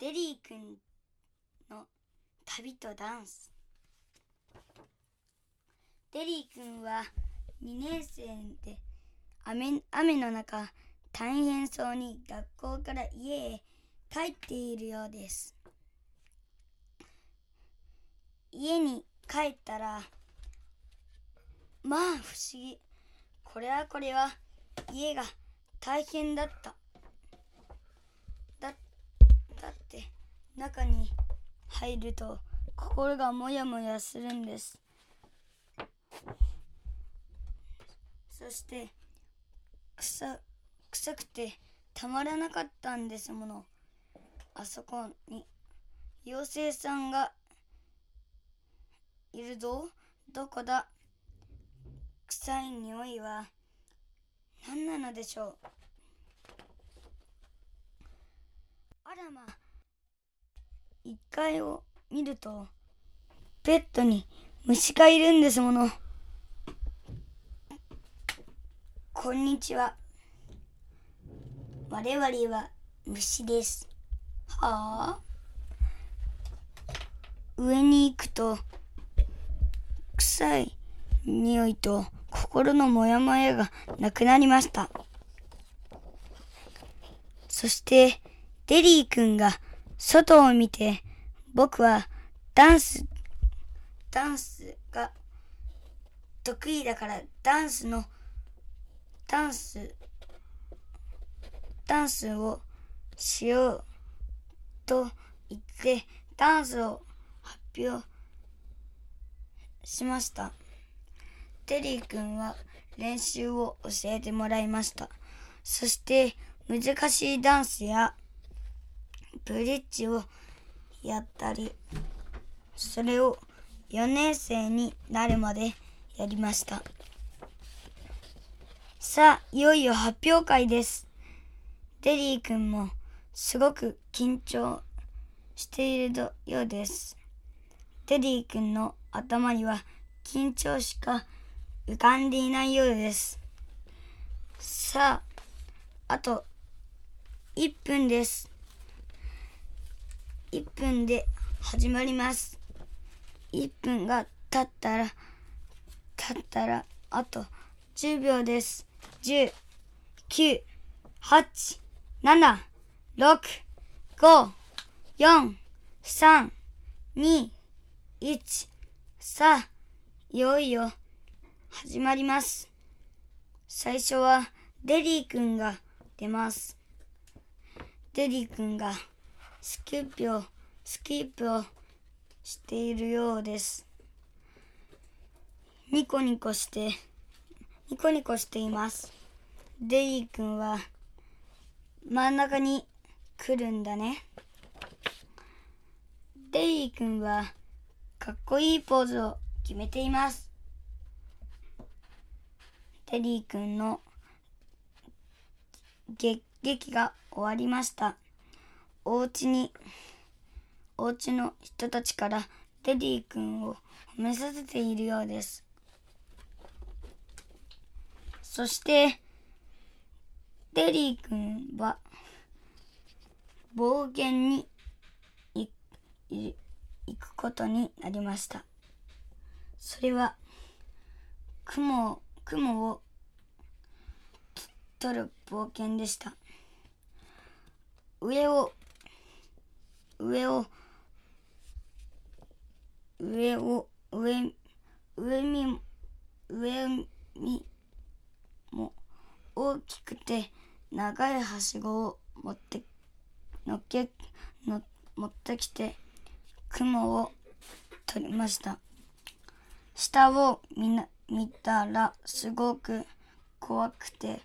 デリー君の旅とダンス。デリー君は2年生で雨雨の中大変そうに学校から家へ帰っているようです。家に帰ったらまあ不思議。これはこれは家が大変だった。だって中に入ると心がもやもやするんです。そして臭臭くてたまらなかったんですもの。あそこに妖精さんがいるぞ。どこだ。臭い匂いは何なのでしょう。あらま1階を見るとベッドに虫がいるんですもの。こんにちは。我々は虫です。はあ？上に行くと臭い匂いと心のモヤモヤがなくなりました。そして、デリー君が外を見て、僕はダンス、ダンスが得意だからダンスの、ダンス、ダンスをしようと言って、ダンスを発表しました。テリー君は練習を教えてもらいました。そして難しいダンスやブリッジをやったり、それを4年生になるまでやりました。さあ、いよいよ発表会です。テリー君もすごく緊張しているようです。テリー君の頭には緊張しか浮かんでいないようです。さあ、あと1分です。1分で始まります。1分が経ったら、経ったら、あと10秒です。10、9、8、7、6、5、4、3、2、1、さあ、いよいよ始まります。最初はデリー君が出ます。デリー君がスキップを、スキップをしているようです。ニコニコして、ニコニコしています。デリー君は真ん中に来るんだね。デリー君はかっこいいポーズを決めています。テリー君の劇劇が終わりました。お家に、お家の人たちからテリー君を褒めさせているようです。そして、テリー君は冒険にい行くことになりました。それは雲を雲を取る冒険でした。上を上を上を上上見上見も大きくて長いはしごを持ってのっけの持ってきて雲を取りました。下を見な見たらすごく怖くて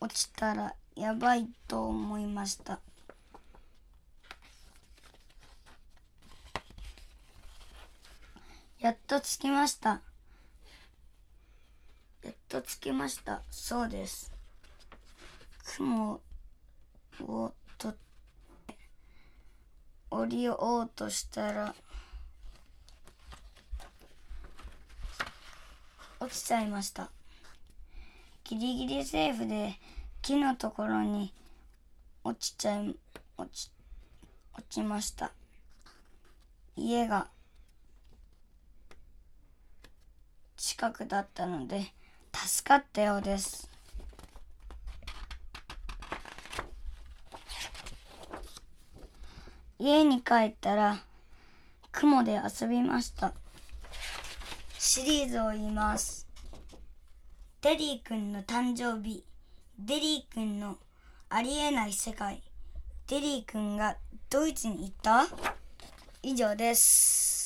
落ちたらやばいと思いました。やっと着きました。やっと着きました。そうです。雲を取って降りようとしたら落ちちゃいました。ギリギリセーフで木のところに落ちちゃい落ちきました。家が近くだったので助かったようです。家に帰ったら雲で遊びました。シリーズを言います。デリー君の誕生日、デリー君のありえない世界、デリー君がドイツに行った？以上です。